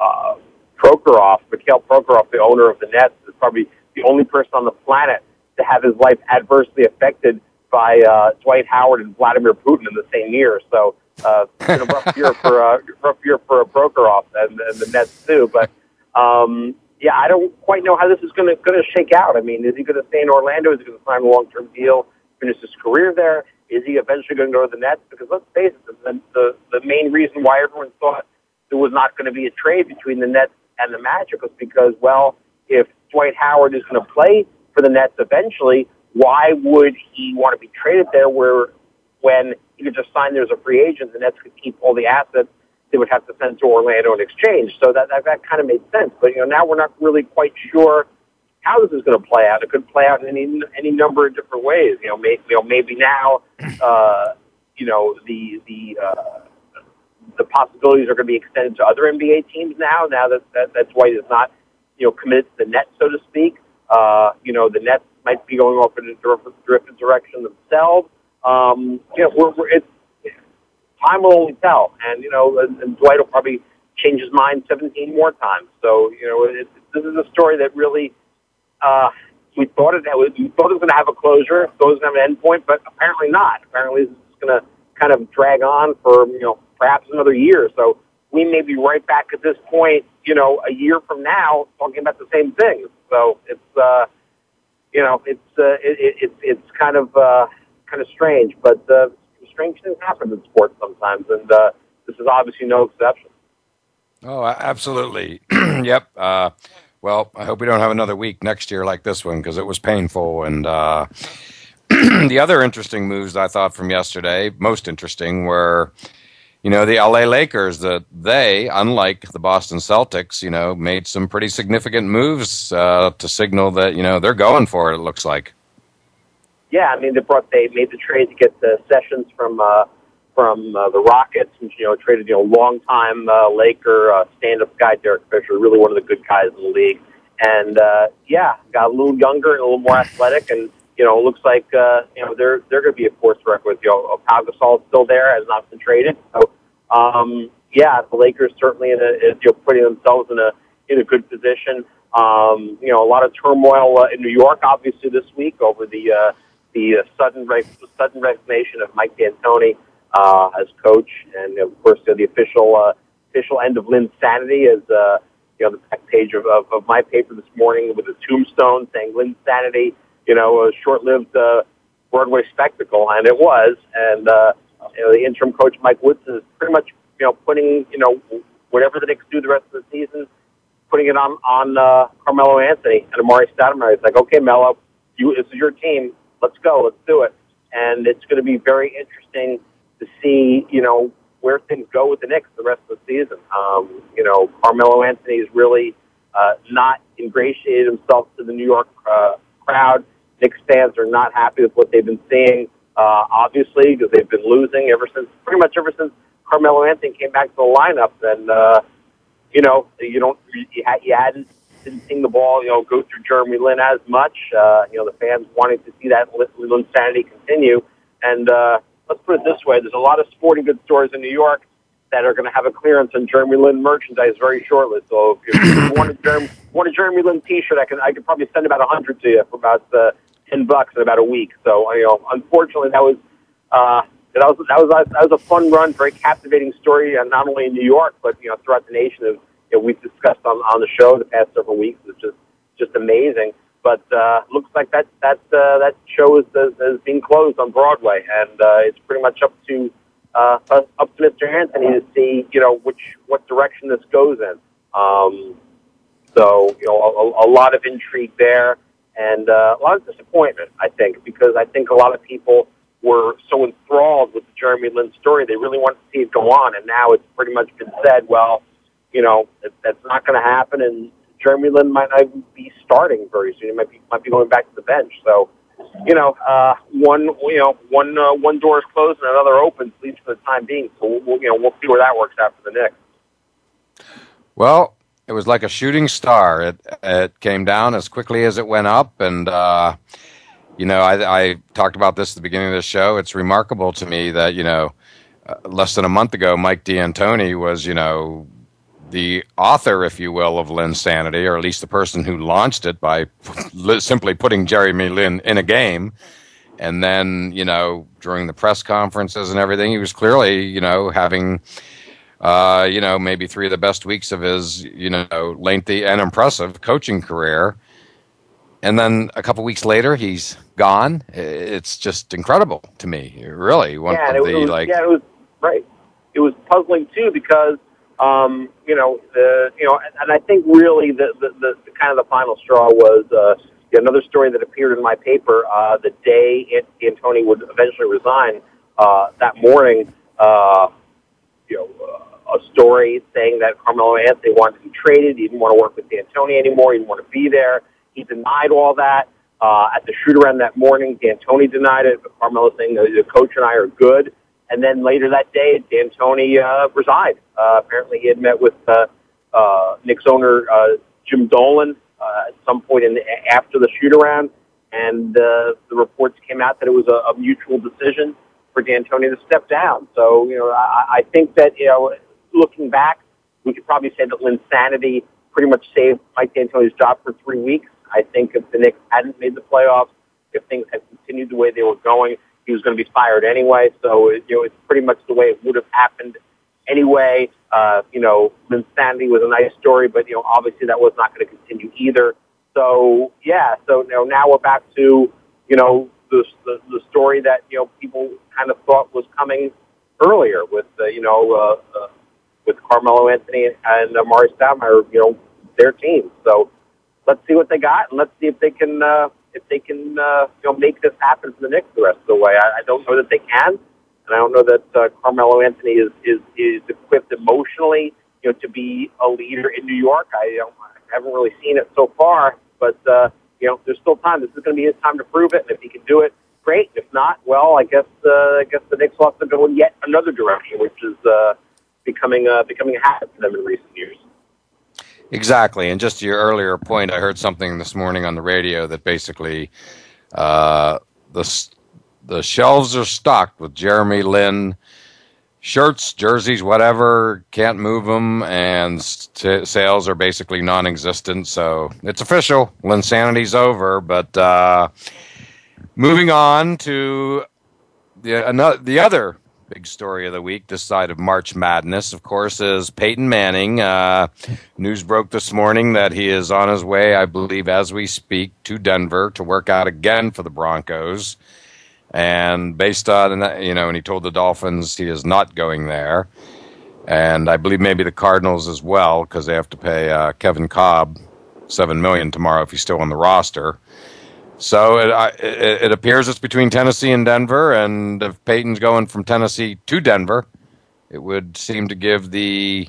uh, Prokhorov, Mikhail Prokhorov, the owner of the Nets, is probably the only person on the planet to have his life adversely affected by uh, Dwight Howard and Vladimir Putin in the same year. So uh, it's been a rough year for uh, rough year for a Prokhorov and, and the Nets too. But um, yeah, I don't quite know how this is going to going to shake out. I mean, is he going to stay in Orlando? Is he going to sign a long term deal, finish his career there? Is he eventually going to go to the Nets? Because let's face it, the the, the main reason why everyone thought there was not going to be a trade between the Nets and the Magic was because, well, if Dwight Howard is going to play for the Nets eventually, why would he want to be traded there? Where when he could just sign there as a free agent. The Nets could keep all the assets they would have to send to Orlando in exchange. So that, that, that kind of made sense. But, you know, now we're not really quite sure how this is going to play out. It could play out in any, any number of different ways. You know, maybe, you know, maybe now, uh, you know, the, the, uh, the possibilities are going to be extended to other NBA teams now, now that, that, that Dwight is not, you know, committed to the Nets, so to speak. Uh, you know, the Nets might be going off in a different direction themselves. Um, you we're, we're, it's, time will only tell. And, you know, and, and Dwight will probably change his mind 17 more times. So, you know, it, this is a story that really, uh, we thought it, we thought it was going to have a closure, thought it was going to have an end point, but apparently not. Apparently is going to kind of drag on for, you know, perhaps another year. So we may be right back at this point, you know, a year from now talking about the same thing. So it's, uh, you know, it's, uh, it, it, it's kind of, uh, kind of strange, but uh, strange things happen in sports sometimes, and uh, this is obviously no exception. Oh, absolutely. yep. Uh, well, I hope we don't have another week next year like this one because it was painful. And uh, the other interesting moves I thought from yesterday, most interesting, were you know the LA Lakers. That they, unlike the Boston Celtics, you know, made some pretty significant moves uh, to signal that you know they're going for it. It looks like yeah, I mean they brought they made the trade to get the Sessions from uh, from uh, the Rockets, and you know traded you know long time uh, Laker uh, stand up guy Derek Fisher, really one of the good guys in the league, and uh, yeah, got a little younger and a little more athletic, and you know it looks like uh, you know they're they're going to be a force to reckon with. You know, Pau Gasol's still there, has not been traded, so um, yeah, the Lakers certainly in a, you know putting themselves in a in a good position. Um, you know, a lot of turmoil uh, in New York, obviously this week over the uh, the uh, sudden re- sudden resignation of Mike D'Antoni uh, as coach, and of course uh, the official uh, official end of Linsanity as uh, you know the back page of, of, of my paper this morning with a tombstone saying Linsanity, you know, a short-lived uh, Broadway spectacle, and it was. And uh, you know, the interim coach Mike Woodson is pretty much you know putting you know whatever the Knicks do the rest of the season, putting it on on uh, Carmelo Anthony and Amar'e Stoudemire. It's like, okay, Melo, you this is your team let's go, let's do it. And it's going to be very interesting to see, you know, where things go with the Knicks the rest of the season. Um, you know, Carmelo Anthony has really uh, not ingratiated himself to the New York uh, crowd. Knicks fans are not happy with what they've been seeing, uh, obviously, because they've been losing ever since, pretty much ever since Carmelo Anthony came back to the lineup, then uh, you know you don't you, you hadn't didn't seen the ball you know go through Jeremy Lin as much. Uh, you know the fans wanting to see that Lin insanity continue. And uh, let's put it this way: there's a lot of sporting goods stores in New York that are going to have a clearance on Jeremy Lin merchandise very shortly. So if you want a Jeremy, want a Jeremy Lin T-shirt, I can I can probably send about a hundred to you for about uh, ten bucks in about a week. So you know, unfortunately, that was uh, that was that was that was a fun run, very captivating story, uh, not only in New York but you know throughout the nation. Of you know, we've discussed on on the show the past several weeks. It's just just amazing. But uh, looks like that that uh, that show is, is, is being closed on Broadway, and uh, it's pretty much up to uh, up to Mr. Anthony to see you know which what direction this goes in. Um, so you know a, a lot of intrigue there, and uh, a lot of disappointment, I think, because I think a lot of people were so enthralled with the Jeremy Lin story, they really wanted to see it go on, and now it's pretty much been said, well, you know, that, that's not going to happen, and Jeremy Lin might not be starting very soon. He might be might be going back to the bench. So, you know, uh, one you know one uh, one door is closed and another opens, at least for the time being. So we'll, we'll you know we'll see where that works out for the Knicks. Well, it was like a shooting star. It it came down as quickly as it went up, and uh, you know, I, I talked about this at the beginning of the show. It's remarkable to me that you know, uh, less than a month ago, Mike D'Antoni was you know the author, if you will, of Linsanity, or at least the person who launched it by simply putting Jeremy Lin in a game. And then, you know, during the press conferences and everything, he was clearly, you know, having, uh, you know, maybe three of the best weeks of his, you know, lengthy and impressive coaching career. And then a couple weeks later, he's gone. It's just incredible to me, really. One yeah, of the, was, like, yeah, it was right. It was puzzling too because um, you know, the, you know, and, and I think really the, the, the, kind of the final straw was uh, another story that appeared in my paper uh, the day it, D'Antoni would eventually resign. Uh, that morning, uh, you know, uh, a story saying that Carmelo Anthony wanted to be traded. He didn't want to work with D'Antoni anymore. He didn't want to be there. He denied all that. Uh, at the shoot around that morning, D'Antoni denied it, but Carmelo saying the coach and I are good. And then later that day, D'Antoni uh, resigned. Uh, apparently, he had met with uh, uh, Knicks owner uh, Jim Dolan uh, at some point in the, after the shoot around, and uh, the reports came out that it was a, a mutual decision for D'Antoni to step down. So, you know, I, I think that you know, looking back, we could probably say that Linsanity pretty much saved Mike D'Antoni's job for three weeks. I think if the Knicks hadn't made the playoffs, if things had continued the way they were going, he was going to be fired anyway. So you know, it's pretty much the way it would have happened anyway. Uh, you know, Linsanity was a nice story, but you know, obviously that was not going to continue either. So yeah, so you know, now we're back to you know the, the the story that you know people kind of thought was coming earlier with uh, you know uh, uh, with Carmelo Anthony and uh, Amar'e Stoudemire, you know, their team. So let's see what they got, and let's see if they can uh, if they can uh, you know make this happen for the Knicks the rest of the way. I, I don't know that they can, and I don't know that uh, Carmelo Anthony is is is equipped emotionally, you know, to be a leader in New York. I, you know, I haven't really seen it so far, but uh, you know, there's still time. This is going to be his time to prove it, and if he can do it, great. If not, well, I guess uh, I guess the Knicks will have to go in yet another direction, which is uh, becoming uh, becoming a habit for them in recent years. Exactly. And just to your earlier point, I heard something this morning on the radio that basically uh, the the shelves are stocked with Jeremy Lin shirts, jerseys, whatever. Can't move them, and t- sales are basically non-existent. So it's official. Linsanity's over. But uh, moving on to the another the other big story of the week this side of March Madness, of course, is Peyton Manning. Uh, news broke this morning that he is on his way, I believe, as we speak, to Denver to work out again for the Broncos. And based on that, you know, and he told the Dolphins he is not going there. And I believe maybe the Cardinals as well, because they have to pay uh, Kevin Kolb seven million tomorrow if he's still on the roster. So it, it, it, appears it's between Tennessee and Denver, and if Peyton's going from Tennessee to Denver, it would seem to give the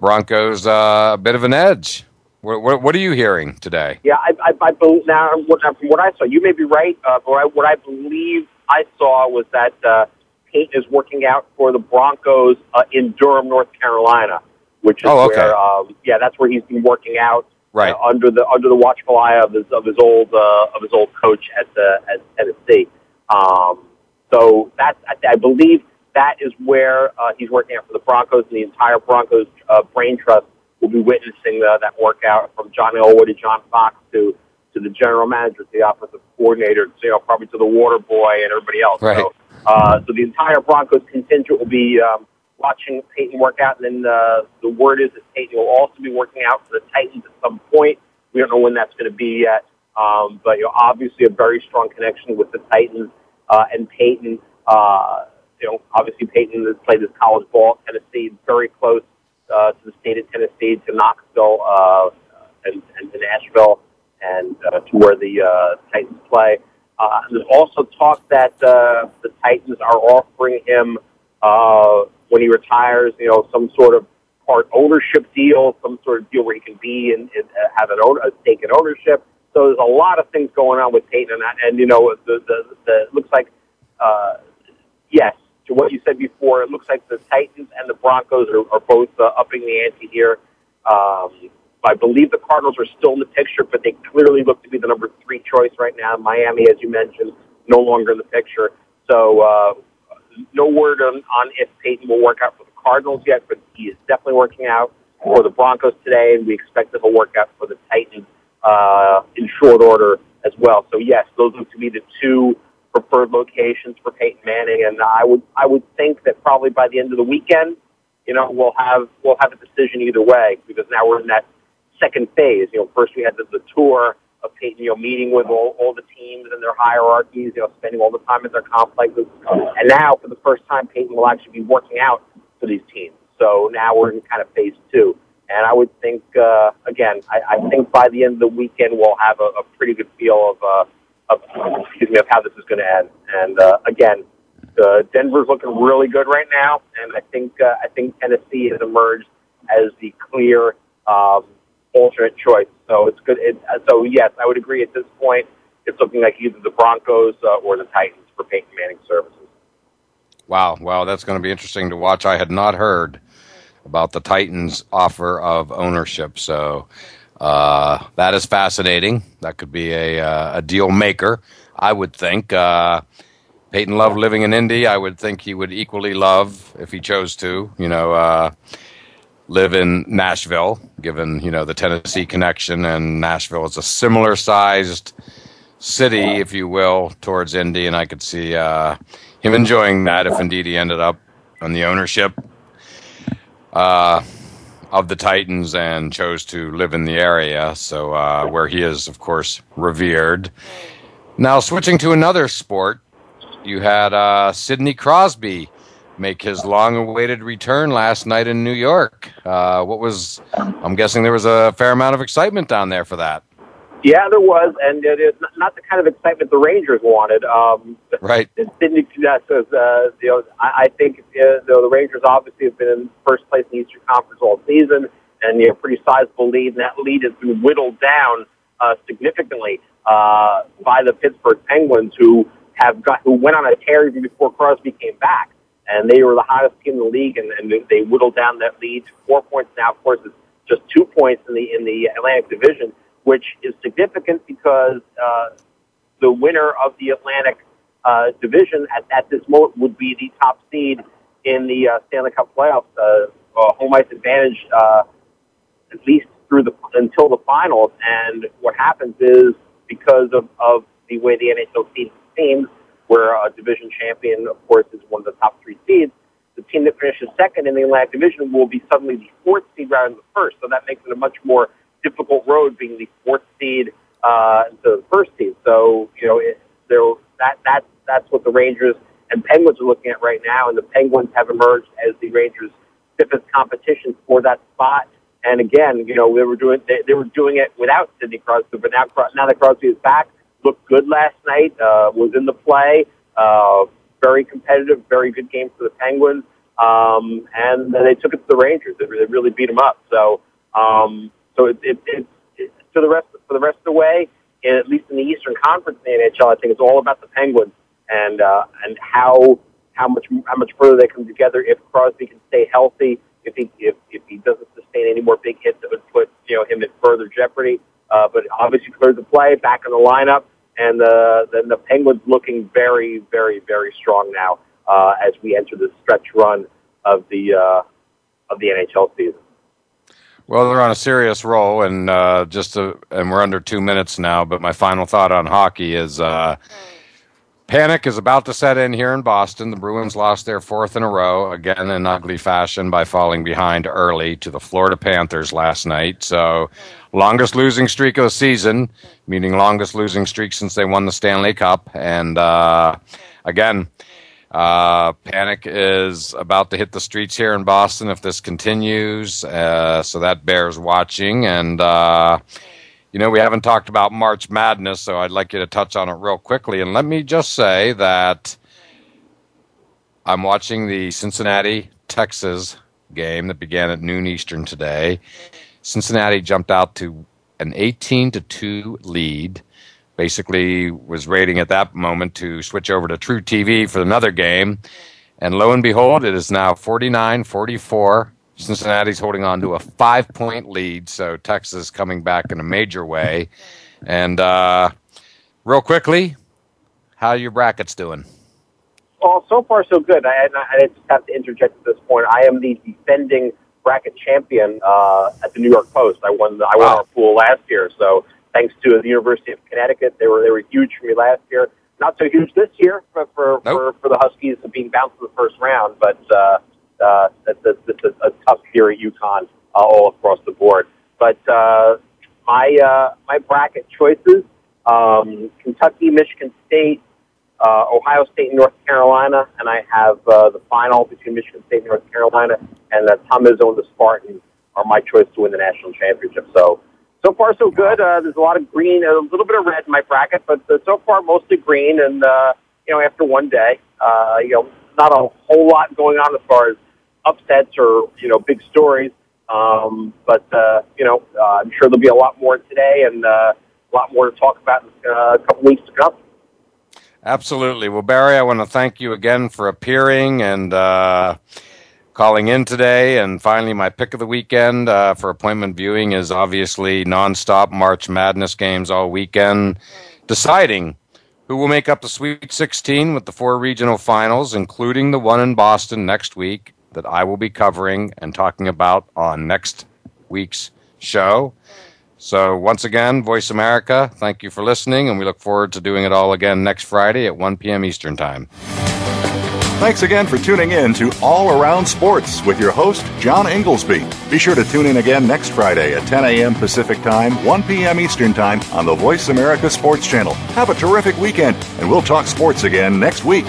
Broncos uh, a bit of an edge. What, what, what, are you hearing today? Yeah, I, I, I believe now from what I saw, you may be right, uh, but I, what I believe I saw was that uh, Peyton is working out for the Broncos uh, in Durham, North Carolina, which is Oh, okay. where, um, yeah, that's where he's been working out Right. uh, under the under the watchful eye of his of his old uh, of his old coach at the at Tennessee. Um, so that's I, I believe that is where uh, he's working out for the Broncos, and the entire Broncos uh, brain trust will be witnessing uh, that workout from John Elway to John Fox to to the general manager, to the offensive coordinator, to, you know, probably to the water boy and everybody else. Right. So, uh, so the entire Broncos contingent will be um, watching Peyton work out, and then uh, the word is that Peyton will also be working out for the Titans at some point. We don't know when that's going to be yet, um, but you know, obviously a very strong connection with the Titans uh, and Peyton. Uh, you know, obviously Peyton has played his college ball at Tennessee, very close uh, to the state of Tennessee, to Knoxville uh, and, and to Nashville, and uh, to where the uh, Titans play. Uh, there's also talk that uh, the Titans are offering him uh, when he retires, you know, some sort of part ownership deal, some sort of deal where he can be and, and uh, have an own, a stake in ownership. So there's a lot of things going on with Peyton, and, and you know, the, the, the it looks like, uh, yes, to what you said before, it looks like the Titans and the Broncos are, are both uh, upping the ante here. Um, I believe the Cardinals are still in the picture, but they clearly look to be the number three choice right now. Miami, as you mentioned, no longer in the picture. So uh, no word on, on if Peyton will work out for the Cardinals yet, but he is definitely working out for the Broncos today, and we expect that he'll work out for the Titans uh, in short order as well. So yes, those look to be the two preferred locations for Peyton Manning, and I would I would think that probably by the end of the weekend, you know, we'll have we'll have a decision either way because now we're in that second phase. You know, first we had the, the tour you know, meeting with all, all the teams and their hierarchies, you know, spending all the time at their complexes. And now, for the first time, Peyton will actually be working out for these teams. So now we're in kind of phase two. And I would think, uh, again, I, I think by the end of the weekend, we'll have a, a pretty good feel of, uh, of, excuse me, of how this is going to end. And, uh, again, uh, Denver's looking really good right now. And I think, uh, I think Tennessee has emerged as the clear, um, alternate choice. So it's good. It, so yes, I would agree at this point. It's looking like either the Broncos uh, or the Titans for Peyton Manning services. Wow, wow, that's going to be interesting to watch. I had not heard about the Titans' offer of ownership, so uh, that is fascinating. That could be a uh, a deal maker, I would think. Uh, Peyton loved living in Indy. I would think he would equally love, if he chose to, you know, uh, live in Nashville, given you know the Tennessee connection, and Nashville is a similar sized city, if you will, towards Indy, and I could see uh, him enjoying that if indeed he ended up on the ownership uh, of the Titans and chose to live in the area, so uh, where he is, of course, revered. Now, switching to another sport, you had uh, Sidney Crosby make his long-awaited return last night in New York. Uh, what was? I'm guessing there was a fair amount of excitement down there for that. Yeah, there was, and it is not the kind of excitement the Rangers wanted. Um, Right. Yeah, so, uh, you know, I, I think uh, the Rangers obviously have been in first place in the Eastern Conference all season, and you know, pretty sizable lead, and that lead has been whittled down uh, significantly uh, by the Pittsburgh Penguins, who have got who went on a tear even before Crosby came back, and they were the hottest team in the league, and, and they- whittled down that lead to four points now. Of course, it's just two points in the in the Atlantic Division, which is significant because uh, the winner of the Atlantic uh, division at, at this moment would be the top seed in the uh, Stanley Cup playoffs. Uh, uh, home ice advantage uh, at least through the until the finals. And what happens is because of, of the way the NHL seeds teams, where a division champion, of course, is one of the top three seeds. The team that finishes second in the Atlantic Division will be suddenly the fourth seed rather than the first. So that makes it a much more difficult road being the fourth seed uh, to the first seed. So you know it, that that that's what the Rangers and Penguins are looking at right now, and the Penguins have emerged as the Rangers' stiffest competition for that spot. And again, you know they were doing they, they were doing it without Sidney Crosby, but now now that Crosby is back, looked good last night, uh, was in the play, uh, very competitive, very good game for the Penguins, um, and then they took it to the Rangers. They really, really beat them up. So um, so it, it, it, it to the rest for the rest of the way, and at least in the Eastern Conference in the NHL, I think it's all about the Penguins and uh, and how how much how much further they come together. If Crosby can stay healthy, if he if, if he doesn't sustain any more big hits that would put you know him in further jeopardy. Uh, but obviously cleared the play, back in the lineup, and the then the Penguins looking very very very strong now uh, as we enter the stretch run of the uh, of the NHL season. Well, they're on a serious roll, and uh, just to, and we're under two minutes now. But my final thought on hockey is uh, panic is about to set in here in Boston. The Bruins lost their fourth in a row, again in ugly fashion, by falling behind early to the Florida Panthers last night. So, longest losing streak of the season, meaning longest losing streak since they won the Stanley Cup. And uh, again, uh, panic is about to hit the streets here in Boston if this continues. Uh, so that bears watching. And, uh, you know, we haven't talked about March Madness, so I'd like you to touch on it real quickly. And let me just say that I'm watching the Cincinnati, Texas game that began at noon Eastern today. Cincinnati jumped out to an 18 to 2 lead basically was waiting at that moment to switch over to truTV for another game. And lo and behold, it is now 49 44. Cincinnati's holding on to a five point lead, so Texas coming back in a major way. And uh, real quickly, how are your brackets doing? Well, so far so good. I, I just have to interject at this point. I am the defending bracket champion uh, at the New York Post. I won. The, I won wow. our pool last year, so thanks to the University of Connecticut. They were they were huge for me last year. Not so huge this year for for, nope. for, for the Huskies being bounced in the first round, but uh, uh, that's, that's, a, a tough year at UConn uh, all across the board. But uh, my uh, my bracket choices: um, Kentucky, Michigan State, uh, Ohio State, and North Carolina, and I have uh, the final between Michigan State and North Carolina, and uh, Tom Izzo and the Spartans are my choice to win the national championship. So so far so good. Uh, there's a lot of green, a little bit of red in my bracket, but uh, so far mostly green. And uh, you know, after one day, uh, you know, not a whole lot going on as far as upsets or you know big stories. Um, but uh, you know, uh, I'm sure there'll be a lot more today and uh, a lot more to talk about in uh, a couple weeks to come. Absolutely. Well, Barry, I want to thank you again for appearing and. Uh, calling in today. And finally, my pick of the weekend uh, for appointment viewing is obviously nonstop March Madness games all weekend, deciding who will make up the Sweet 16 with the four regional finals, including the one in Boston next week that I will be covering and talking about on next week's show. So, once again, Voice America, thank you for listening, and we look forward to doing it all again next Friday at 1 p.m. Eastern Time. Thanks again for tuning in to All Around Sports with your host, John Inglesby. Be sure to tune in again next Friday at 10 a.m. Pacific Time, 1 p.m. Eastern Time on the Voice America Sports Channel. Have a terrific weekend, and we'll talk sports again next week.